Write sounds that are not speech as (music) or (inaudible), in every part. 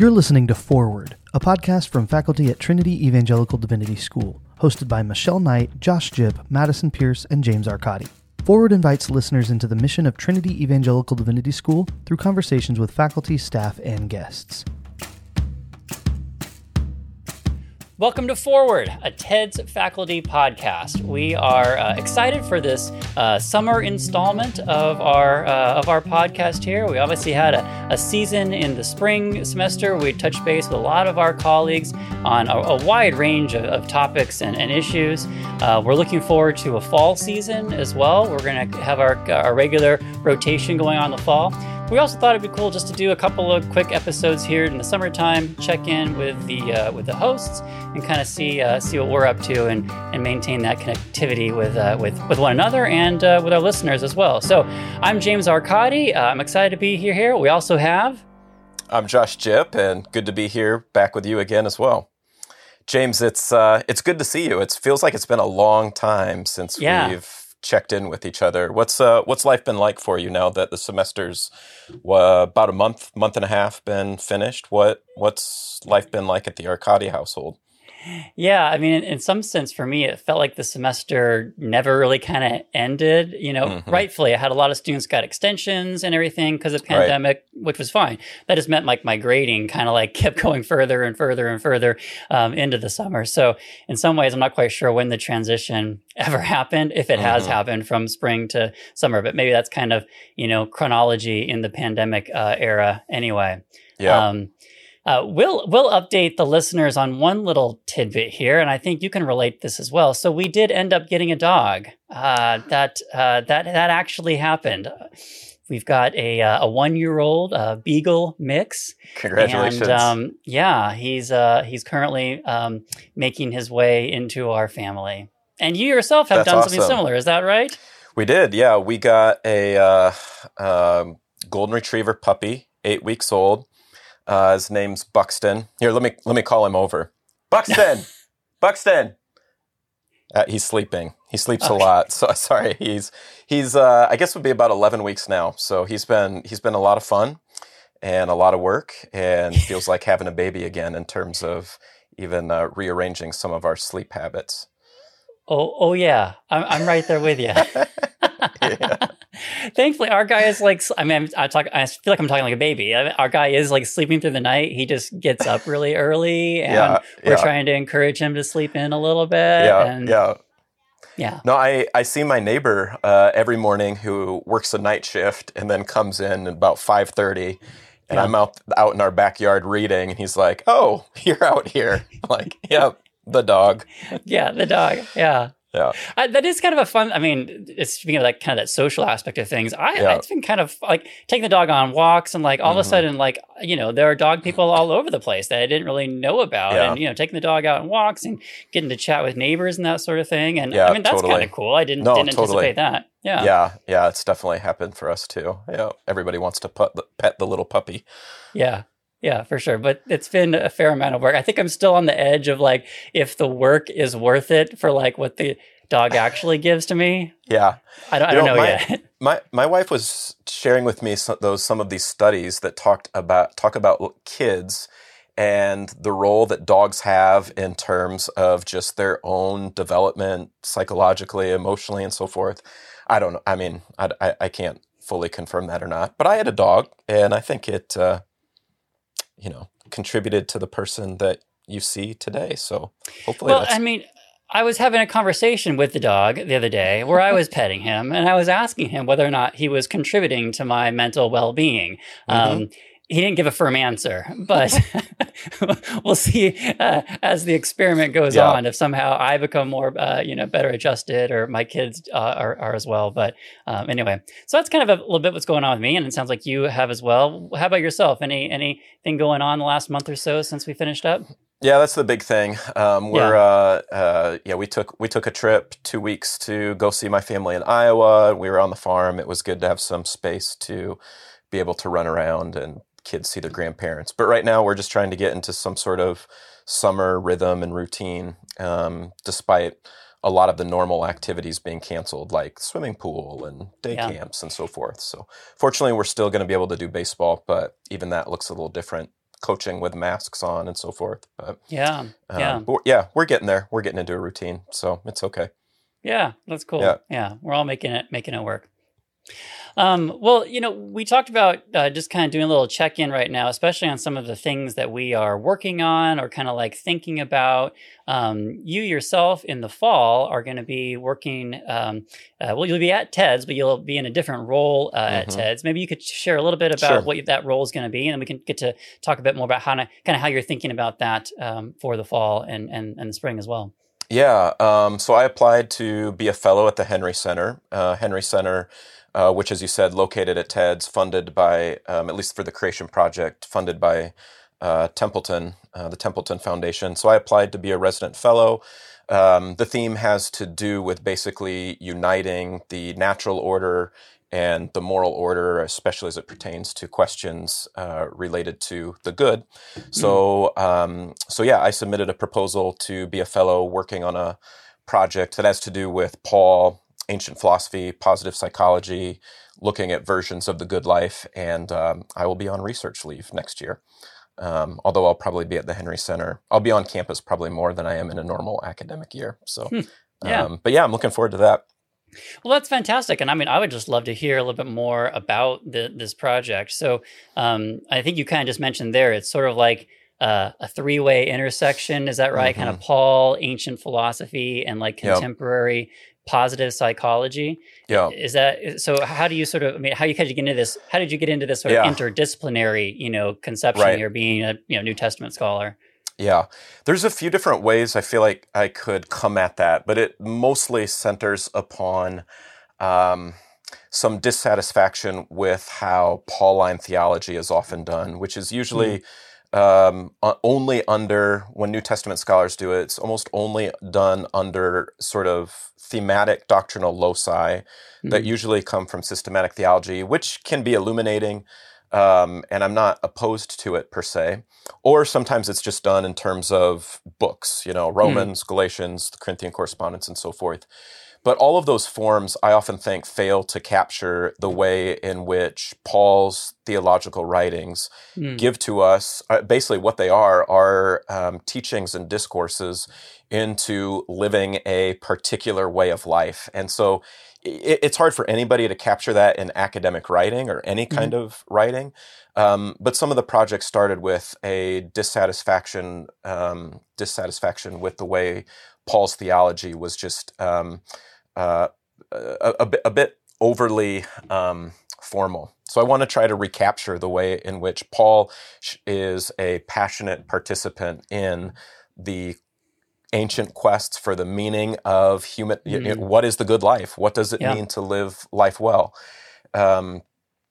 You're listening to Forward, a podcast from faculty at Trinity Evangelical Divinity School, hosted by Michelle Knight, Josh Jipp, Madison Pierce, and James Arcadi. Forward invites listeners into the mission of Trinity Evangelical Divinity School through conversations with faculty, staff, and guests. Welcome to Forward, a TEDS faculty podcast. We are uh, excited for this uh, summer installment of our uh, of our podcast here. We obviously had a, a, season in the spring semester. We touched base with a lot of our colleagues on a, a wide range of, of topics and, and issues. Uh, we're looking forward to a fall season as well. We're going to have our, our regular rotation going on the fall. We also thought it'd be cool just to do a couple of quick episodes here in the summertime, check in with the uh, with the hosts, and kind of see uh, see what we're up to, and and maintain that connectivity with uh, with with one another and uh, with our listeners as well. So, I'm James Arcadi. Uh, I'm excited to be here. Here we also have. I'm Josh Jipp, and good to be here back with you again as well. James, it's uh, it's good to see you. It feels like it's been a long time since yeah. we've checked in with each other. What's uh, what's life been like for you now that the semester's uh, about a month, month and a half been finished? What what's life been like at the Arcadi household? Yeah, I mean, in, some sense, for me, it felt like the semester never really kind of ended. You know, mm-hmm. rightfully, I had a lot of students got extensions and everything because of pandemic, right. which was fine. That just meant like my grading kind of like (laughs) kept going further and further and further um, into the summer. So, in some ways, I'm not quite sure when the transition (laughs) ever happened, if it mm-hmm. has happened from spring to summer, but maybe that's kind of you know chronology in the pandemic uh, era anyway. Yeah. Um, uh, we'll we'll update the listeners on one little tidbit here, and I think you can relate this as well. So we did end up getting a dog. Uh, (gasps) that uh, that that actually happened. We've got a uh, a one year old uh, beagle mix. Congratulations! And, um, yeah, he's uh, he's currently um, making his way into our family. And you yourself have That's done awesome. something similar. Is that right? We did. Yeah, we got a um, golden retriever puppy, eight weeks old. Uh, his name's Buxton. Here, let me let me call him over. Buxton, (laughs) Buxton. Uh, he's sleeping. He sleeps okay. a lot. So (laughs) sorry. He's he's uh, I guess would be about eleven weeks now. So he's been he's been a lot of fun and a lot of work, and (laughs) feels like having a baby again in terms of even uh, rearranging some of our sleep habits. Oh, oh yeah, I'm I'm right there with you. yeah. Thankfully, our guy is like, I mean, I talk, I feel like I'm talking like a baby. Our guy is like sleeping through the night. He just gets up really early, (laughs) and yeah, we're yeah. trying to encourage him to sleep in a little bit. Yeah, and, yeah. Yeah. No, I, I see my neighbor uh, every morning who works a night shift and then comes in at about 5.30 and yeah. I'm out out in our backyard reading and he's like, oh, (laughs) you're out here. I'm like, yep, the dog. (laughs) yeah, the dog. Yeah. Yeah, I, that is kind of a fun. I mean, it's speaking of that kind of that social aspect of things. I yeah. it's been kind of like taking the dog on walks and like all mm-hmm. of a mm-hmm. sudden like you know there are dog people all over the place that I didn't really know about, yeah. and you know taking the dog out on walks and getting to chat with neighbors and that sort of thing. And yeah, I mean that's totally. kind of cool. I didn't no, didn't totally. anticipate that. Yeah, yeah, yeah. It's definitely happened for us too. Yeah, everybody wants to the, pet the little puppy. Yeah, yeah, for sure. But it's been a fair amount of work. I think I'm still on the edge of like if the work is worth it for like what the dog actually (laughs) gives to me. Yeah, I don't, I don't know, know, my, yet. (laughs) my my wife was sharing with me some, those some of these studies that talked about talk about kids and the role that dogs have in terms of just their own development psychologically, emotionally, and so forth. I don't know. I mean, I, I, I can't fully confirm that or not, but I had a dog, and I think it, uh, you know, contributed to the person that you see today. So hopefully, well, I mean, I was having a conversation with the dog the other day where I was (laughs) petting him and I was asking him whether or not he was contributing to my mental well being. Mm-hmm. Um, he didn't give a firm answer, but (laughs) we'll see uh, as the experiment goes yeah. on if somehow I become more, uh, you know, better adjusted or my kids uh, are, are, as well. But um, anyway, so that's kind of a little bit what's going on with me, and it sounds like you have as well. How about yourself? Any anything going on the last month or so since we finished up? Yeah, that's the big thing. Um, we're yeah. Uh, uh, yeah, we took we took a trip two weeks to go see my family in Iowa. We were on the farm. It was good to have some space to be able to run around and kids see their grandparents. But right now, we're just trying to get into some sort of summer rhythm and routine, um, despite a lot of the normal activities being canceled, like swimming pool and day yeah. camps and so forth. So, fortunately, we're still going to be able to do baseball, but even that looks a little different coaching with masks on and so forth. But yeah, um, yeah, but yeah, we're getting there. We're getting into a routine, so it's okay. yeah. That's cool. Yeah. yeah, we're all making it making it work. Um, well, you know, we talked about uh, just kind of doing a little check in right now, especially on some of the things that we are working on or kind of like thinking about. Um, you yourself in the fall are going to be working, um, uh, well, you'll be at TEDS, but you'll be in a different role uh, at Mhm. TEDS. Maybe you could share a little bit about Sure. what that role is going to be, and then we can get to talk a bit more about how kind of how you're thinking about that um, for the fall and, and, and the spring as well. Yeah. Um, so I applied to be a fellow at the Henry Center. Uh, Henry Center, uh, which, as you said, located at TEDS, funded by, um, at least for the Creation Project, funded by uh, Templeton, uh, the Templeton Foundation. So I applied to be a resident fellow. Um, the theme has to do with basically uniting the natural order and the moral order, especially as it pertains to questions uh, related to the good. So, um, so yeah, I submitted a proposal to be a fellow working on a project that has to do with Paul, ancient philosophy, positive psychology, looking at versions of the good life, and um, I will be on research leave next year. Um, although I'll probably be at the Henry Center, I'll be on campus probably more than I am in a normal academic year. So, Yeah. um, but yeah, I'm looking forward to that. Well, that's fantastic, and I mean, I would just love to hear a little bit more about the, this project. So, um, I think you kind of just mentioned there, it's sort of like uh, a three-way intersection. Is that right? Kind of Paul, ancient philosophy, and like contemporary positive psychology. Yeah. Is that so? How do you sort of? I mean, how you how did you get into this? How did you get into this sort Yeah. of interdisciplinary, you know, conception Right. here, being a you know New Testament scholar? Yeah, there's a few different ways I feel like I could come at that, but it mostly centers upon um, some dissatisfaction with how Pauline theology is often done, which is usually um, uh, only under, when New Testament scholars do it, it's almost only done under sort of thematic doctrinal loci that Mhm. usually come from systematic theology, which can be illuminating. Um, and I'm not opposed to it per se. Or sometimes it's just done in terms of books, you know, Romans, Galatians, the Corinthian correspondence, and so forth. But all of those forms, I often think, fail to capture the way in which Paul's theological writings Mm. give to us uh, basically what they are are um, teachings and discourses into living a particular way of life. And so it, it's hard for anybody to capture that in academic writing or any kind of writing. Um, but some of the projects started with a dissatisfaction, um, dissatisfaction with the way Paul's theology was just um, uh, a, a, bit, a bit overly um, formal. So I want to try to recapture the way in which Paul is a passionate participant in the ancient quests for the meaning of human. y- y- Mm. what is the good life? What does it Yeah. mean to live life well? Um,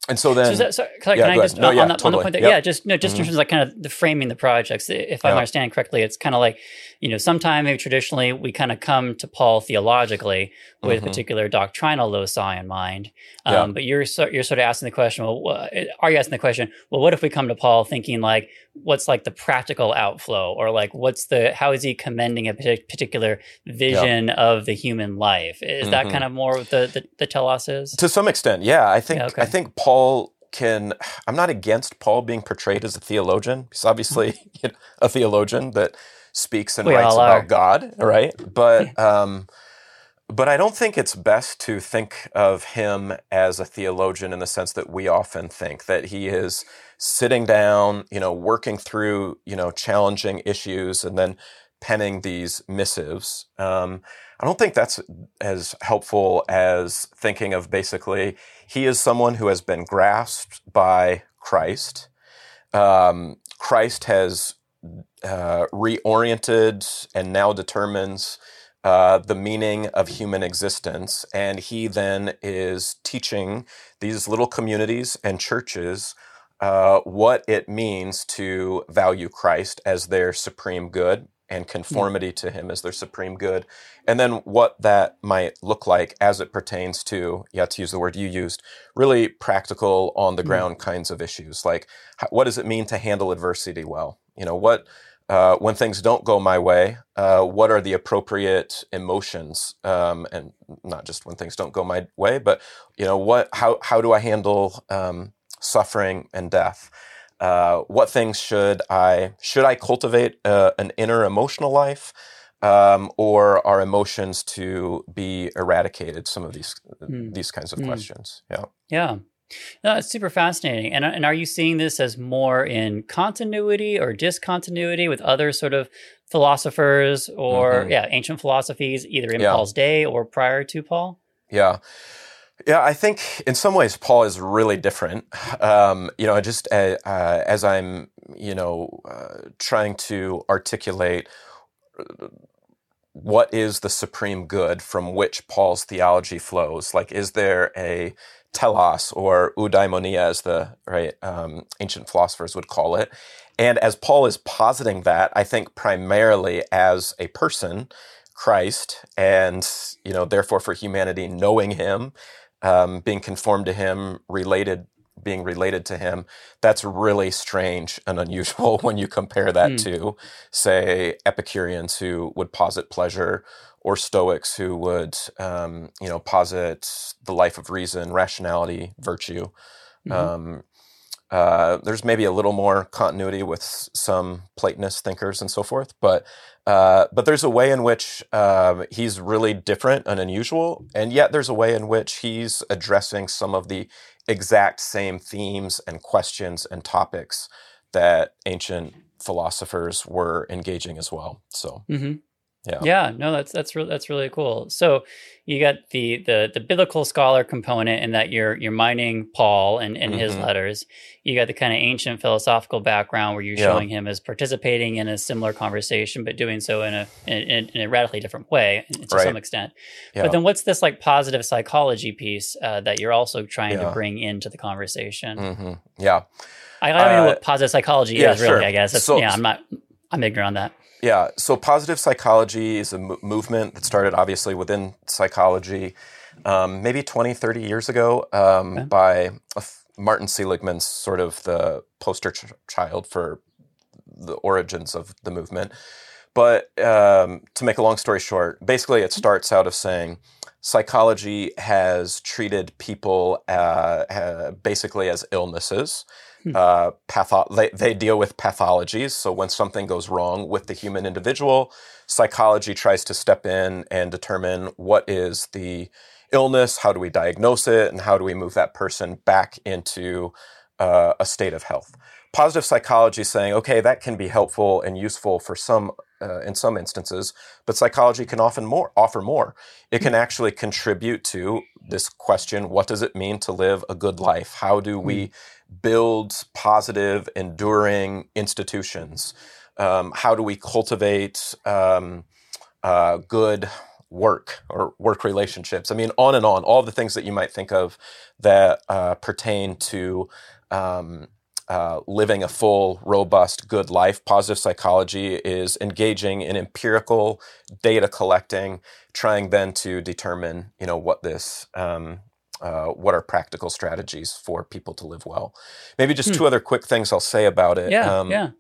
and so then, So, that, so can, I- Yeah, I just. No, on, yeah, the, on the point that Yep. yeah, just no, just in Mhm. terms of like kind of the framing the projects. If I'm Yeah. understanding correctly, it's kind of like you know, sometime maybe traditionally we kind of come to Paul theologically with Mhm. particular doctrinal loci in mind. Um. But you're so, you're sort of asking the question. Well, wha- are you asking the question? Well, what if we come to Paul thinking like, what's like the practical outflow, or like what's the how is he commending a particular vision of the human life? Is that Mhm. kind of more what the the, the telos is? to some extent, yeah, I think okay. I think Paul can. I'm not against Paul being portrayed as a theologian. He's obviously (laughs) you know, a theologian that speaks and We writes about God, right? But um, but I don't think it's best to think of him as a theologian in the sense that we often think that he is sitting down, you know, working through, you know, challenging issues and then penning these missives. Um, I don't think that's as helpful as thinking of basically he is someone who has been grasped by Christ. Um, Christ has uh, reoriented and now determines uh, the meaning of human existence. And he then is teaching these little communities and churches uh, what it means to value Christ as their supreme good and conformity to him as their supreme good. And then what that might look like as it pertains to, yeah, to use the word you used, really practical on the ground kinds of issues. Like, what does it mean to handle adversity well? You know, what, uh, when things don't go my way, uh, what are the appropriate emotions? Um, and not just when things don't go my way, but, you know, what, how, how do I handle um, suffering and death? Uh, what things should I should I cultivate uh, an inner emotional life, um, or are emotions to be eradicated? Some of these mm. these kinds of mm. questions. Yeah. Yeah. No, it's super fascinating. And, and are you seeing this as more in continuity or discontinuity with other sort of philosophers or, mm-hmm. yeah, ancient philosophies, either in yeah. Paul's day or prior to Paul? Yeah. Yeah, I think in some ways Paul is really different. Um, you know, just uh, uh, as I'm, you know, uh, trying to articulate what is the supreme good from which Paul's theology flows. Like, is there a telos or eudaimonia, as the right um, ancient philosophers would call it? And as Paul is positing that, I think primarily as a person, Christ, and you know, therefore for humanity, knowing Him um, being conformed to him, related, being related to him, that's really strange and unusual (laughs) when you compare that mm. to, say, Epicureans who would posit pleasure or Stoics who would, um, you know, posit the life of reason, rationality, virtue. Mm-hmm. Um, uh, there's maybe a little more continuity with some Platonist thinkers and so forth, but uh, but there's a way in which uh, he's really different and unusual, and yet there's a way in which he's addressing some of the exact same themes and questions and topics that ancient philosophers were engaging as well. So, mm-hmm. Yeah, yeah, no, that's that's re- that's really cool. So, you got the the the biblical scholar component in that you're you're mining Paul and, and mm-hmm. his letters. You got the kind of ancient philosophical background where you're yeah. showing him as participating in a similar conversation, but doing so in a in, in a radically different way to right. some extent. Yeah. But then what's this like positive psychology piece uh, that you're also trying yeah. to bring into the conversation? Mm-hmm. Yeah, I, don't uh, know what positive psychology is really. Sure. I guess so, yeah, I'm not. I'm ignorant on that. Yeah. So positive psychology is a m- movement that started obviously within psychology um, maybe 20, 30 years ago um, okay. by Martin Seligman's sort of the poster ch- child for the origins of the movement. But um, to make a long story short, basically it starts out of saying psychology has treated people uh, uh, basically as illnesses. Uh, patho- they, they deal with pathologies. So when something goes wrong with the human individual, psychology tries to step in and determine what is the illness, how do we diagnose it, and how do we move that person back into uh, a state of health. Positive psychology saying, okay, that can be helpful and useful for some uh, in some instances, but psychology can often more offer more. It can actually contribute to this question: What does it mean to live a good life? How do we hmm build positive, enduring institutions? Um, how do we cultivate um, uh, good work or work relationships? I mean, on and on, all the things that you might think of that uh, pertain to um, uh, living a full, robust, good life. Positive psychology is engaging in empirical data collecting, trying then to determine, you know, what this um, uh, what are practical strategies for people to live well. Maybe just hmm. two other quick things I'll say about it. Yeah, um, yeah.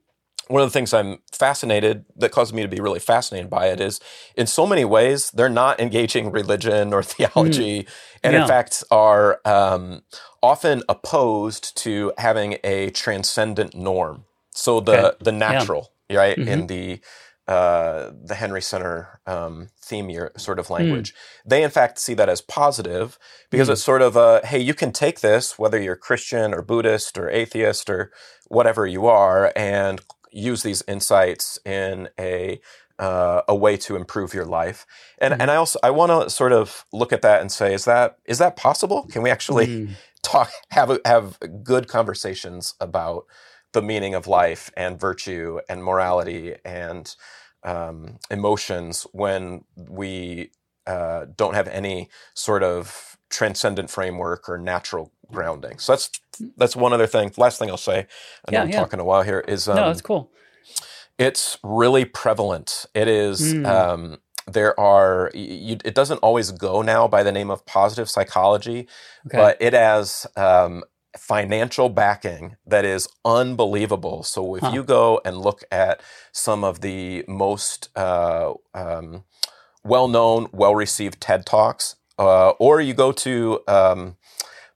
One of the things I'm fascinated that causes me to be really fascinated by it is, in so many ways, they're not engaging religion or (laughs) theology, mm. and yeah. in fact are um, often opposed to having a transcendent norm. So the okay. the natural, yeah. right, mm-hmm. in the uh, the Henry Center um, theme year sort of language. Mm. They, in fact, see that as positive because mm. it's sort of a hey, you can take this, whether you're Christian or Buddhist or atheist or whatever you are, and use these insights in a uh, a way to improve your life. And mm. and I also I want to sort of look at that and say, is that is that possible? Can we actually mm. talk have have good conversations about the meaning of life and virtue and morality and um, emotions when we uh, don't have any sort of transcendent framework or natural grounding. So that's that's one other thing. Last thing I'll say. I know yeah, I'm yeah. talking a while here. Is um, no, that's cool. It's really prevalent. It is. Mm. Um, there are. You, it doesn't always go now by the name of positive psychology, okay. but it has um, financial backing that is unbelievable. So if huh. you go and look at some of the most uh, um, well-known, well-received TED talks, uh, or you go to um,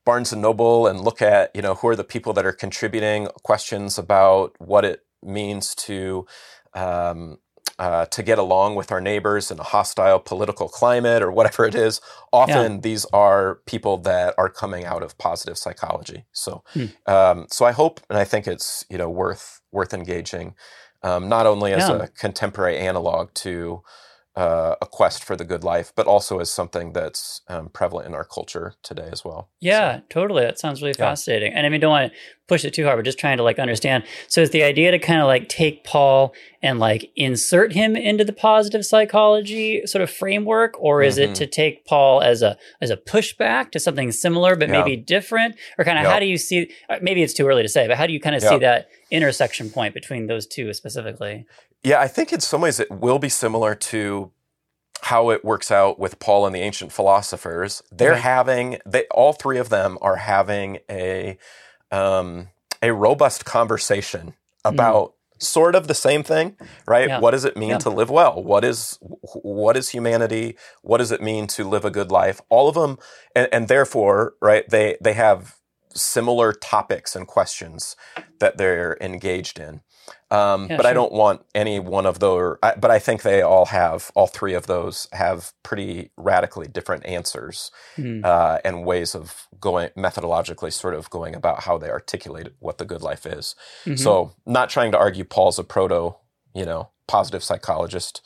Barnes and Noble and look at you know who are the people that are contributing questions about what it means to um, uh, to get along with our neighbors in a hostile political climate or whatever it is. Often yeah. these are people that are coming out of positive psychology. So, hmm. um, so I hope and I think it's you know worth worth engaging, um, not only as yeah. a contemporary analog to uh, a quest for the good life, but also as something that's um, prevalent in our culture today as well. Yeah, so, totally. That sounds really yeah. fascinating. And I mean, don't want to push it too hard, but just trying to like understand. So, is the idea to kind of like take Paul and like insert him into the positive psychology sort of framework, or is mm-hmm. it to take Paul as a as a pushback to something similar but yeah. maybe different, or kind of yeah. how do you see? Uh, maybe it's too early to say, but how do you kind of see that intersection point between those two specifically? Yeah, I think in some ways it will be similar to how it works out with Paul and the ancient philosophers. They're right. having they all three of them are having a um, a robust conversation about mm. sort of the same thing, right? Yeah. What does it mean yeah. to live well? What is what is humanity? What does it mean to live a good life? All of them, and, and therefore, right? They they have similar topics and questions that they're engaged in. Um, yeah, but sure. I don't want any one of those. I, but I think they all have, all three of those have pretty radically different answers mm. uh, and ways of going methodologically, sort of going about how they articulate what the good life is. Mm-hmm. So, not trying to argue Paul's a proto, you know, positive psychologist,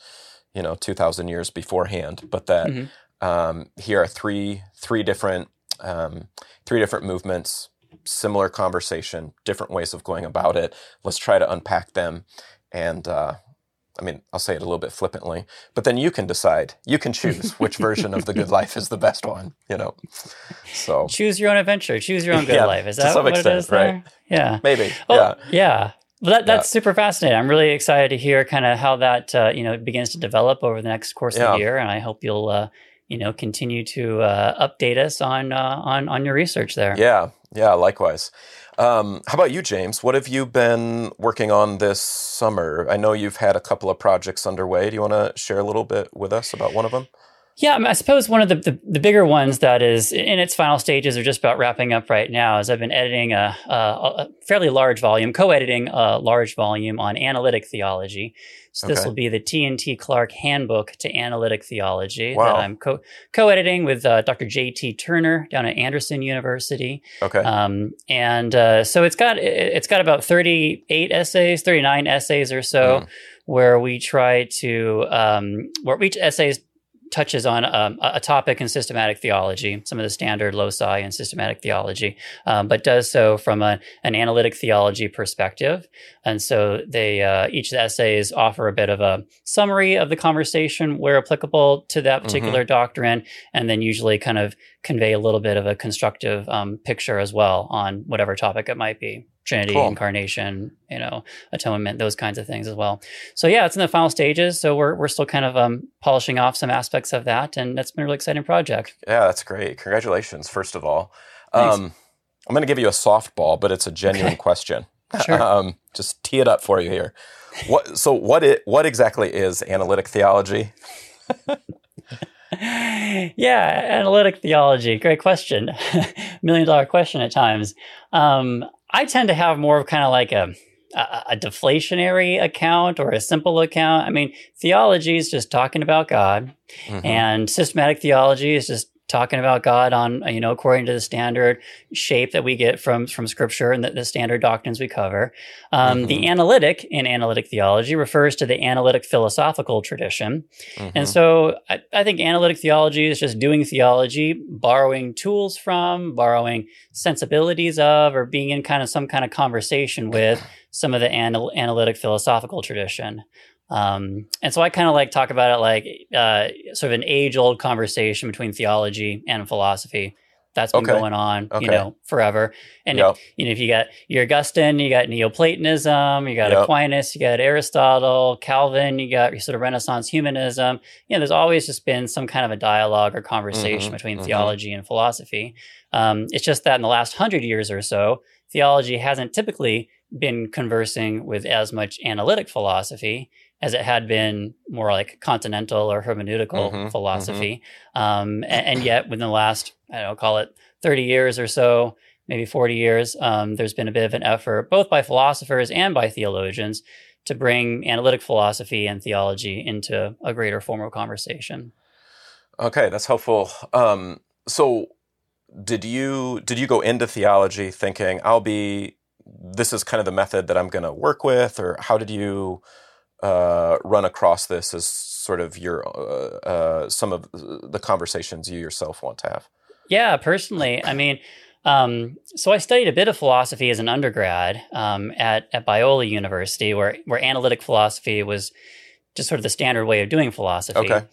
you know, two thousand years beforehand, but that mm-hmm. um, here are three three different um, three different movements similar conversation, different ways of going about it. Let's try to unpack them. And uh, I mean, I'll say it a little bit flippantly, but then you can decide. You can choose (laughs) which version of the good life is the best one. You know, so choose your own adventure. Choose your own good (laughs) yeah, life. Is that what extent, it is? There? Right? Yeah, maybe. Oh, yeah, yeah. Well, that, that's yeah. super fascinating. I'm really excited to hear kind of how that uh, you know begins to develop over the next course of the year, and I hope you'll uh, you know continue to uh, update us on uh, on on your research there. Yeah, yeah, likewise. Um, how about you, James? What have you been working on this summer? I know you've had a couple of projects underway. Do you want to share a little bit with us about one of them? Yeah, I, mean, I suppose one of the, the, the, bigger ones that is in its final stages or just about wrapping up right now is I've been editing a, a, a fairly large volume, co-editing a large volume on analytic theology. So okay. this will be the T&T Clark Handbook to Analytic Theology wow. that I'm co- co-editing with uh, Dr. J.T. Turner down at Anderson University. Okay. Um, and uh, so it's got it's got about 38 essays, 39 essays or so, mm. where we try to um, where each essay is touches on um, a topic in systematic theology, some of the standard loci in systematic theology, um, but does so from a, an analytic theology perspective. And so they uh, each of the essays offer a bit of a summary of the conversation where applicable to that particular mm-hmm. doctrine, and then usually kind of convey a little bit of a constructive um, picture as well on whatever topic it might be. Trinity, cool. incarnation, you know, atonement, those kinds of things as well. So yeah, it's in the final stages. So we're we're still kind of um, polishing off some aspects of that, and that's been a really exciting project. Yeah, that's great. Congratulations, first of all. Um, I'm going to give you a softball, but it's a genuine okay. question. (laughs) Sure. (laughs) um, just tee it up for you here. What so what it what exactly is analytic theology? (laughs) yeah, analytic theology. Great question. Million dollar question at times. Um, I tend to have more of kind of like a, a, a deflationary account or a simple account. I mean, theology is just talking about God, mm-hmm. and systematic theology is just talking about God on, you know, according to the standard shape that we get from from Scripture and the, the standard doctrines we cover. Um, mm-hmm. The analytic in analytic theology refers to the analytic philosophical tradition, mm-hmm. and so I, I, think analytic theology is just doing theology, borrowing tools from, borrowing sensibilities of, or being in kind of some kind of conversation with (laughs) some of the anal- analytic philosophical tradition. Um, and so I kind of like talk about it like uh, sort of an age old conversation between theology and philosophy that's been okay. going on, okay. you know, forever. And yep. if, you know, if you got your Augustine, you got Neoplatonism, you got yep. Aquinas, you got Aristotle, Calvin, you got your sort of Renaissance humanism. You know, there's always just been some kind of a dialogue or conversation mm-hmm, between mm-hmm. theology and philosophy. Um, it's just that in the last hundred years or so, theology hasn't typically been conversing with as much analytic philosophy as it had been more like continental or hermeneutical Mhm, philosophy. Um, a- and, yet, within the last, I don't know, call it 30 years or so, maybe 40 years, um, there's been a bit of an effort, both by philosophers and by theologians, to bring analytic philosophy and theology into a greater form of conversation. Okay, that's helpful. Um, so, did you did you go into theology thinking I'll be this is kind of the method that I'm going to work with, or how did you uh, run across this as sort of your uh, uh, some of the conversations you yourself want to have? Yeah, personally, I mean, um, so I studied a bit of philosophy as an undergrad um, at at Biola University, where where analytic philosophy was just sort of the standard way of doing philosophy. Okay.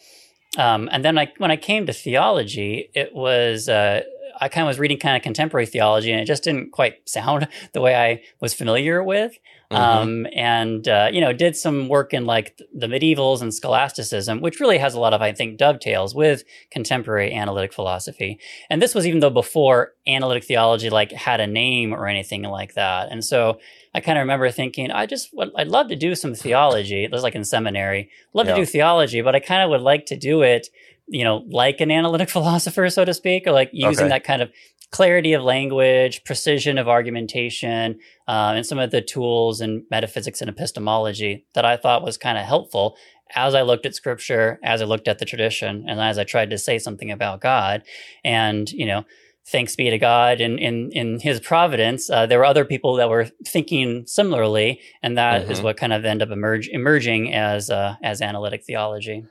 Um, and then I, when I came to theology, it was uh, I kind of was reading kind of contemporary theology, and it just didn't quite (laughs) sound the way I was familiar with. Mhm. Um, and uh, you know, did some work in like the medievals and scholasticism, which really has a lot of I think dovetails with contemporary analytic philosophy. And this was even though before analytic theology like had a name or anything like that. And so I kind of remember thinking, I just would, I'd love to do some theology. It was like in seminary, love Yeah. to do theology, but I kind of would like to do it, you know, like an analytic (laughs) philosopher, so to speak, or like using Okay. that kind of clarity of language, precision of argumentation, uh, and some of the tools in metaphysics and epistemology that I thought was kind of helpful as I looked at scripture, as I looked at the tradition, and as I tried to say something about God. And, you know, thanks be to God in in, in his providence, uh, there were other people that were thinking similarly, and that is Mhm. what kind of ended up emerge, emerging as uh, as analytic theology.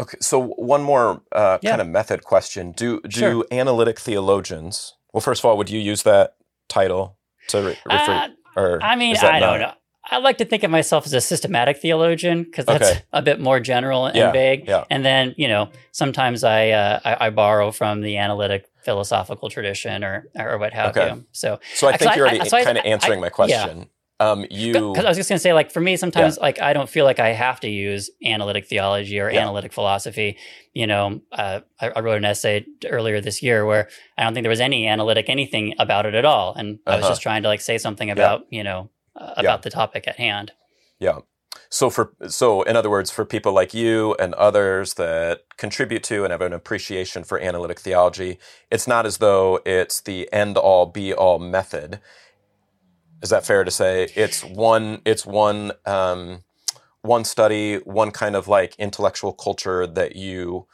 Okay, so one more uh, Yeah. kind of method question: Do do Sure. analytic theologians? Well, first of all, would you use that title to re- refer? Uh, or I mean, I don't know. I like to think of myself as a systematic theologian because that's Okay. a bit more general and Yeah, vague. yeah. And then, you know, sometimes I, uh, I I borrow from the analytic philosophical tradition or or what have Okay. you. So So I think Actually, you're already I- so kind of I- answering my yeah. Um, you because I was just gonna say, like for me, sometimes like I don't feel like I have to use analytic theology or Yeah. analytic philosophy. You know, uh, I, I wrote an essay earlier this year where I don't think there was any analytic anything about it at all, and I was Uh-huh. just trying to like say something about you know uh, about Yeah. the topic at hand. Yeah. So for so in other words, for people like you and others that contribute to and have an appreciation for analytic theology, it's not as though it's the end all be all method. Is that fair to say? It's one. It's one. Um, one study, one kind of like intellectual culture that you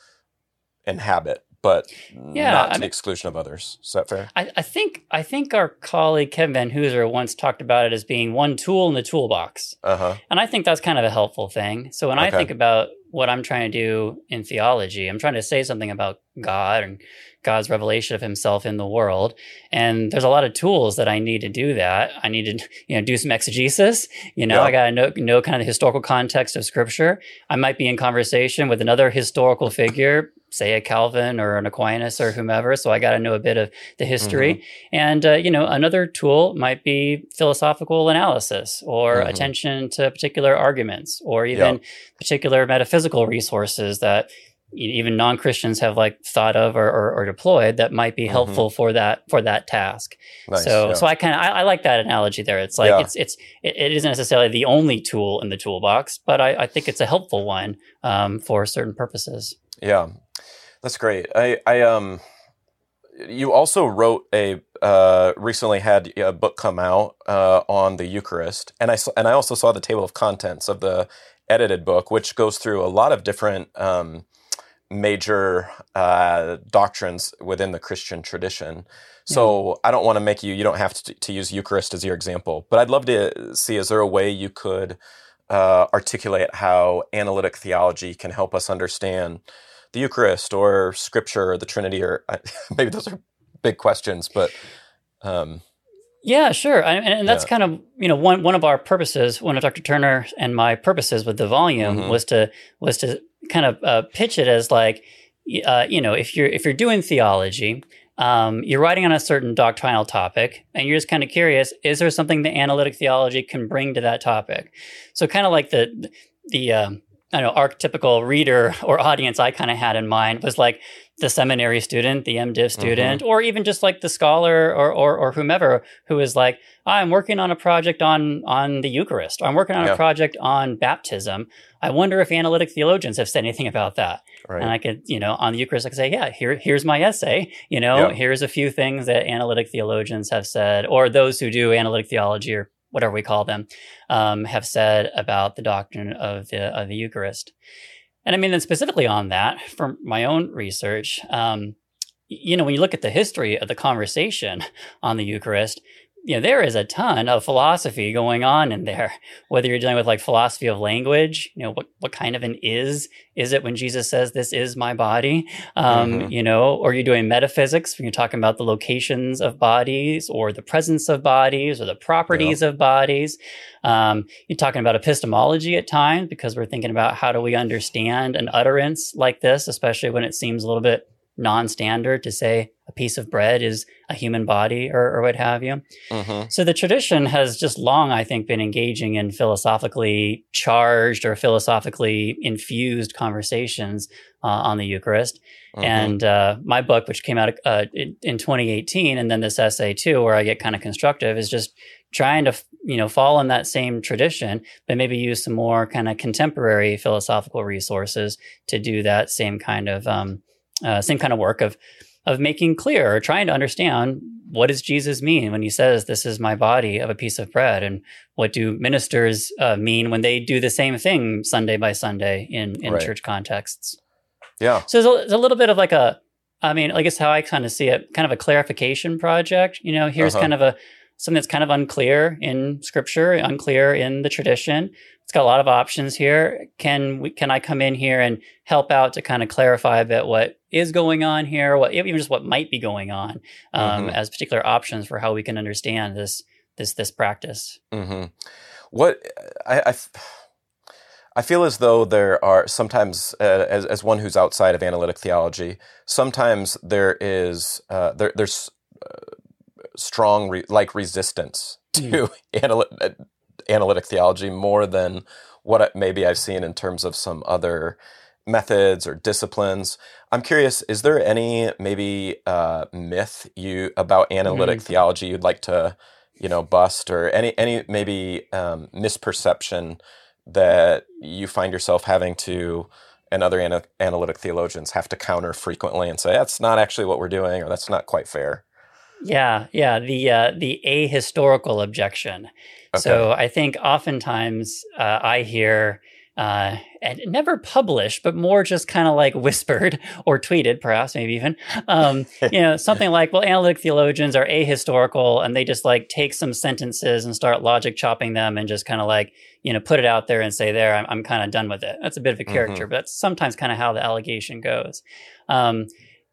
inhabit, but Yeah, not to I the exclusion of others. Is that fair? I, I think I think our colleague Kevin Vanhoozer once talked about it as being one tool in the toolbox. Uh huh. And I think that's kind of a helpful thing. So when I think about what I'm trying to do in theology, I'm trying to say something about God and God's revelation of himself in the world. And there's a lot of tools that I need to do that. I need to, you know, do some exegesis. You know, Yeah. I got to know, know kind of the historical context of scripture. I might be in conversation with another historical figure, say a Calvin or an Aquinas or whomever. So I got to know a bit of the history. Mm-hmm. And, uh, you know, another tool might be philosophical analysis or Mhm. attention to particular arguments or even particular metaphysical resources that even non-Christians have like thought of or, or, or deployed that might be Mhm. helpful for that for that task. Nice. so yeah. so I kind of I, I like that analogy there. It's like Yeah. it's it's it, it isn't necessarily the only tool in the toolbox, but I, I think it's a helpful one um, for certain purposes. Yeah, that's great. I, I um, you also wrote a uh, recently had a book come out uh, on the Eucharist, and I saw, and I also saw the table of contents of the edited book, which goes through a lot of different um, major uh, doctrines within the Christian tradition. So I don't want to make you. You don't have to, to use Eucharist as your example, but I'd love to see. Is there a way you could uh, articulate how analytic theology can help us understand the Eucharist or Scripture or the Trinity, or (laughs) maybe those are big questions, but um, Yeah, sure. I, and, and that's Yeah. kind of you know one one of our purposes, one of Dr. Turner and my purposes with the volume Mhm. was to was to kind of uh, pitch it as like uh, you know if you're if you're doing theology. Um, you're writing on a certain doctrinal topic, and you're just kind of curious: is there something that analytic theology can bring to that topic? So, kind of like the the um, I don't know, archetypical reader or (laughs) audience I kind of had in mind was like the seminary student, the MDiv student, mm-hmm. or even just like the scholar or, or, or whomever who is like, I'm working on a project on on the Eucharist. I'm working on yeah. a project on baptism. I wonder if analytic theologians have said anything about that. Right. And I could, you know, on the Eucharist, I could say, yeah, here, here's my essay. You know, yeah. here's a few things that analytic theologians have said, or those who do analytic theology or whatever we call them, um, have said about the doctrine of the, of the Eucharist. And I mean, then specifically on that, from my own research, um, you know, when you look at the history of the conversation (laughs) on the Eucharist, you know, there is a ton of philosophy going on in there. (laughs) Whether you're dealing with like philosophy of language, you know, what, what kind of an is is it when Jesus says, This is my body? Um, mm-hmm. You know, or you're doing metaphysics when you're talking about the locations of bodies or the presence of bodies or the properties yeah. of bodies. Um, you're talking about epistemology at times because we're thinking about how do we understand an utterance like this, especially when it seems a little bit non-standard to say piece of bread is a human body or, or what have you. Mm-hmm. So the tradition has just long, I think, been engaging in philosophically charged or philosophically infused conversations uh, on the Eucharist. Mm-hmm. And uh, my book, which came out uh, in, in 2018, and then this essay too, where I get kind of constructive, is just trying to you know fall in that same tradition but maybe use some more kind of contemporary philosophical resources to do that same kind of um, uh, same kind of work of of making clear or trying to understand what does Jesus mean when he says, "This is my body of a piece of bread," and what do ministers uh, mean when they do the same thing Sunday by Sunday in in right. church contexts? Yeah. So there's a, there's a, little bit of like a, I mean, I guess how I kind of see it, kind of a clarification project. You know, here's uh-huh. kind of a something that's kind of unclear in Scripture, unclear in the tradition. It's got a lot of options here. Can we, can I come in here and help out to kind of clarify a bit what is going on here, what even just what might be going on um, mm-hmm. as particular options for how we can understand this this this practice. Mm-hmm. What I, I, I feel as though there are sometimes, uh, as as one who's outside of analytic theology, sometimes there is uh, there there's uh, strong re- like resistance to (laughs) mm. analytic analytic theology more than what maybe I've seen in terms of some other methods or disciplines. I'm curious, is there any maybe uh, myth you about analytic mm-hmm. theology you'd like to, you know, bust, or any any maybe um, misperception that you find yourself having to and other ana- analytic theologians have to counter frequently and say that's not actually what we're doing or that's not quite fair. Yeah, yeah, the uh, the ahistorical objection. Okay. So I think oftentimes uh, I hear uh, and never published, but more just kind of like (laughs) whispered or tweeted, perhaps, maybe even, um, (laughs) you know, something like, well, analytic theologians are ahistorical and they just like take some sentences and start logic chopping them and just kind of like, you know, put it out there and say, there, I'm, I'm kind of done with it. That's a bit of a character, mm-hmm. but that's sometimes kind of how the allegation goes. Um,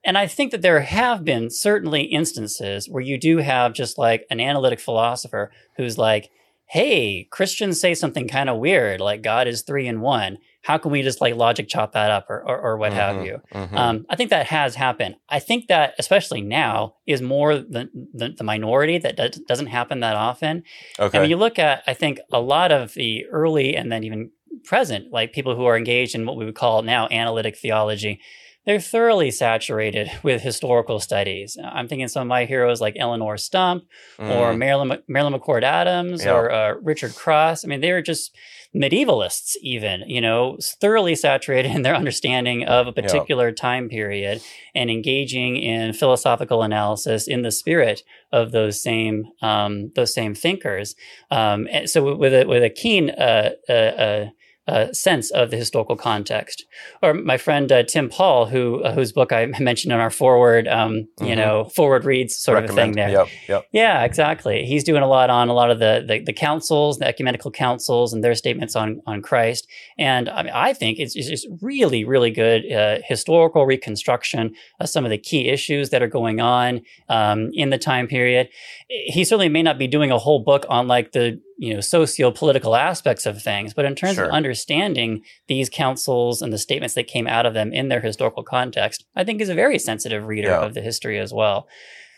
and I think that there have been certainly instances where you do have just like an analytic philosopher who's like, hey, Christians say something kind of weird, like God is three in one. How can we just like logic chop that up or, or, or what mm-hmm, have you? Mm-hmm. Um, I think that has happened. I think that, especially now, is more the, the, the minority that does, doesn't happen that often. Okay. And when you look at, I think, a lot of the early and then even present, like people who are engaged in what we would call now analytic theology, they're thoroughly saturated with historical studies. I'm thinking some of my heroes like Eleonore Stump mm. or Marilyn, Marilyn McCord Adams or uh, Richard Cross. I mean, they were just medievalists, even, you know, thoroughly saturated in their understanding of a particular time period and engaging in philosophical analysis in the spirit of those same um, those same thinkers. Um, so with a, with a keen uh, uh, uh sense of the historical context. Or my friend uh, Tim Pawl, who uh, whose book I (laughs) mentioned in our forward, um, mm-hmm. you know, forward reads sort Recommend. of thing there. Yep, yep. Yeah, exactly. He's doing a lot on a lot of the, the, the councils, the ecumenical councils, and their statements on on Christ. And I mean, I think it's, it's just really, really good uh, historical reconstruction of some of the key issues that are going on um, in the time period. He certainly may not be doing a whole book on like the you know socio-political aspects of things but in terms sure. of understanding these councils and the statements that came out of them in their historical context i think is a very sensitive reader yeah. of the history as well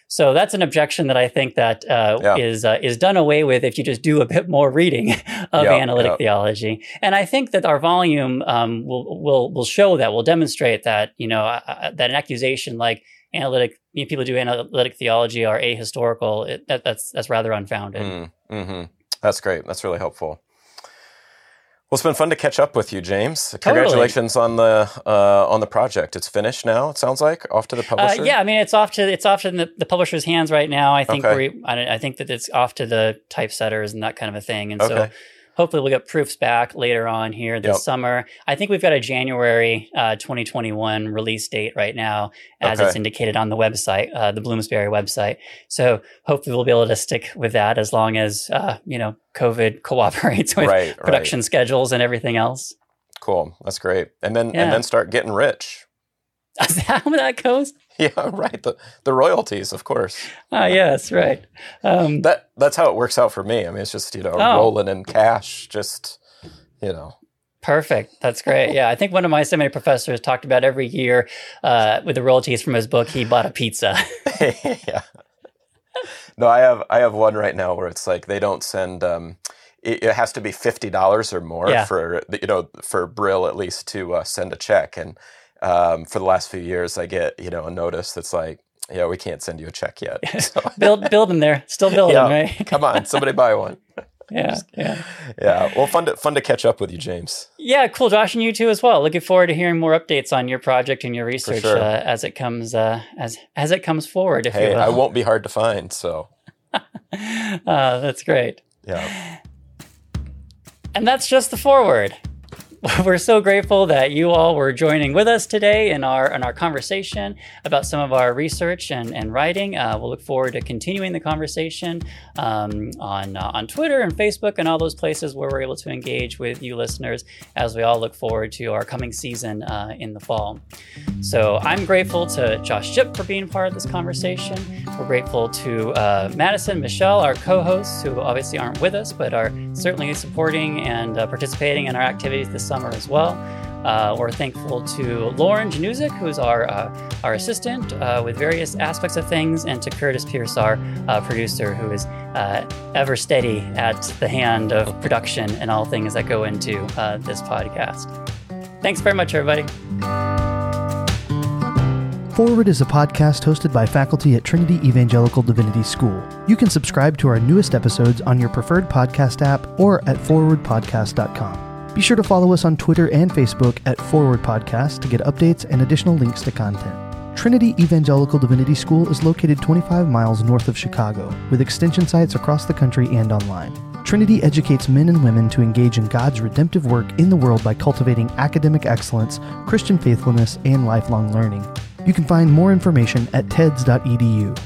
So that's an objection that I think that uh, Yeah. is uh, is done away with if you just do a bit more reading (laughs) of Yeah, analytic yeah. theology. And I think that our volume um, will will will show that will demonstrate that you know uh, uh, that an accusation like analytic you know, people do analytic theology are ahistorical. It, that, that's that's rather unfounded. Mm, hmm That's great. That's really helpful. Well, it's been fun to catch up with you, James. Congratulations on the uh, on the project. It's finished now. It sounds like off to the Uh, publisher. yeah, I mean it's off to it's off to the, the publisher's hands right now. I think Okay. we I, I think that it's off to the typesetters and that kind of a thing. And so Okay. Hopefully we'll get proofs back later on here this Yep. summer. I think we've got a January uh, 2021 release date right now, as Okay. it's indicated on the website, uh, the Bloomsbury website. So hopefully we'll be able to stick with that as long as uh, you know COVID (laughs) cooperates with Right, right. production schedules and everything else. Cool. That's great. And then Yeah. and then start getting rich. (laughs) Is that how that goes? (laughs) Yeah, right. The the royalties, of course. Ah, yes, right. Um, That that's how it works out for me. I mean, it's just you know Oh. rolling in cash. Just you know. Perfect. That's great. Yeah, I think one of my seminary professors talked about every year uh, with the royalties from his book, he bought a pizza. (laughs) yeah. No, I have I have one right now where it's like they don't send. Um, it, it has to be fifty dollars or more Yeah. for you know for Brill at least to uh, send a check. And um, for the last few years, I get you know a notice that's like, yeah, we can't send you a check yet. (laughs) So, (laughs) build, build them there. Still building, yeah, right? come on, somebody buy one. (laughs) yeah, yeah, Yeah, well, fun to fun to catch up with you, James. yeah. Cool, Josh, and you too as well. Looking forward to hearing more updates on your project and your research sure. uh, as it comes uh, as as it comes forward. If Hey. I won't be hard to find. So Uh, that's great. yeah, And that's just the forward. (laughs) We're so grateful that you all were joining with us today in our in our conversation about some of our research and, and writing. Uh, we'll look forward to continuing the conversation um, on uh, on Twitter and Facebook and all those places where we're able to engage with you listeners as we all look forward to our coming season uh, in the fall. So I'm grateful to Josh Jipp for being part of this conversation. We're grateful to uh, Madison, Michelle, our co-hosts, who obviously aren't with us but are certainly supporting and uh, participating in our activities this summer as well. Uh, we're thankful to Lauren Januzik, who's our uh, our assistant uh, with various aspects of things, and to Curtis Pierce, our uh, producer, who is uh, ever steady at the hand of production and all things that go into uh, this podcast. Thanks very much, everybody. Forward is a podcast hosted by faculty at Trinity Evangelical Divinity School. You can subscribe to our newest episodes on your preferred podcast app or at forwardpodcast.com. Be sure to follow us on Twitter and Facebook at Forward Podcast to get updates and additional links to content. Trinity Evangelical Divinity School is located 25 miles north of Chicago, with extension sites across the country and online. Trinity educates men and women to engage in God's redemptive work in the world by cultivating academic excellence, Christian faithfulness, and lifelong learning. You can find more information at teds.edu.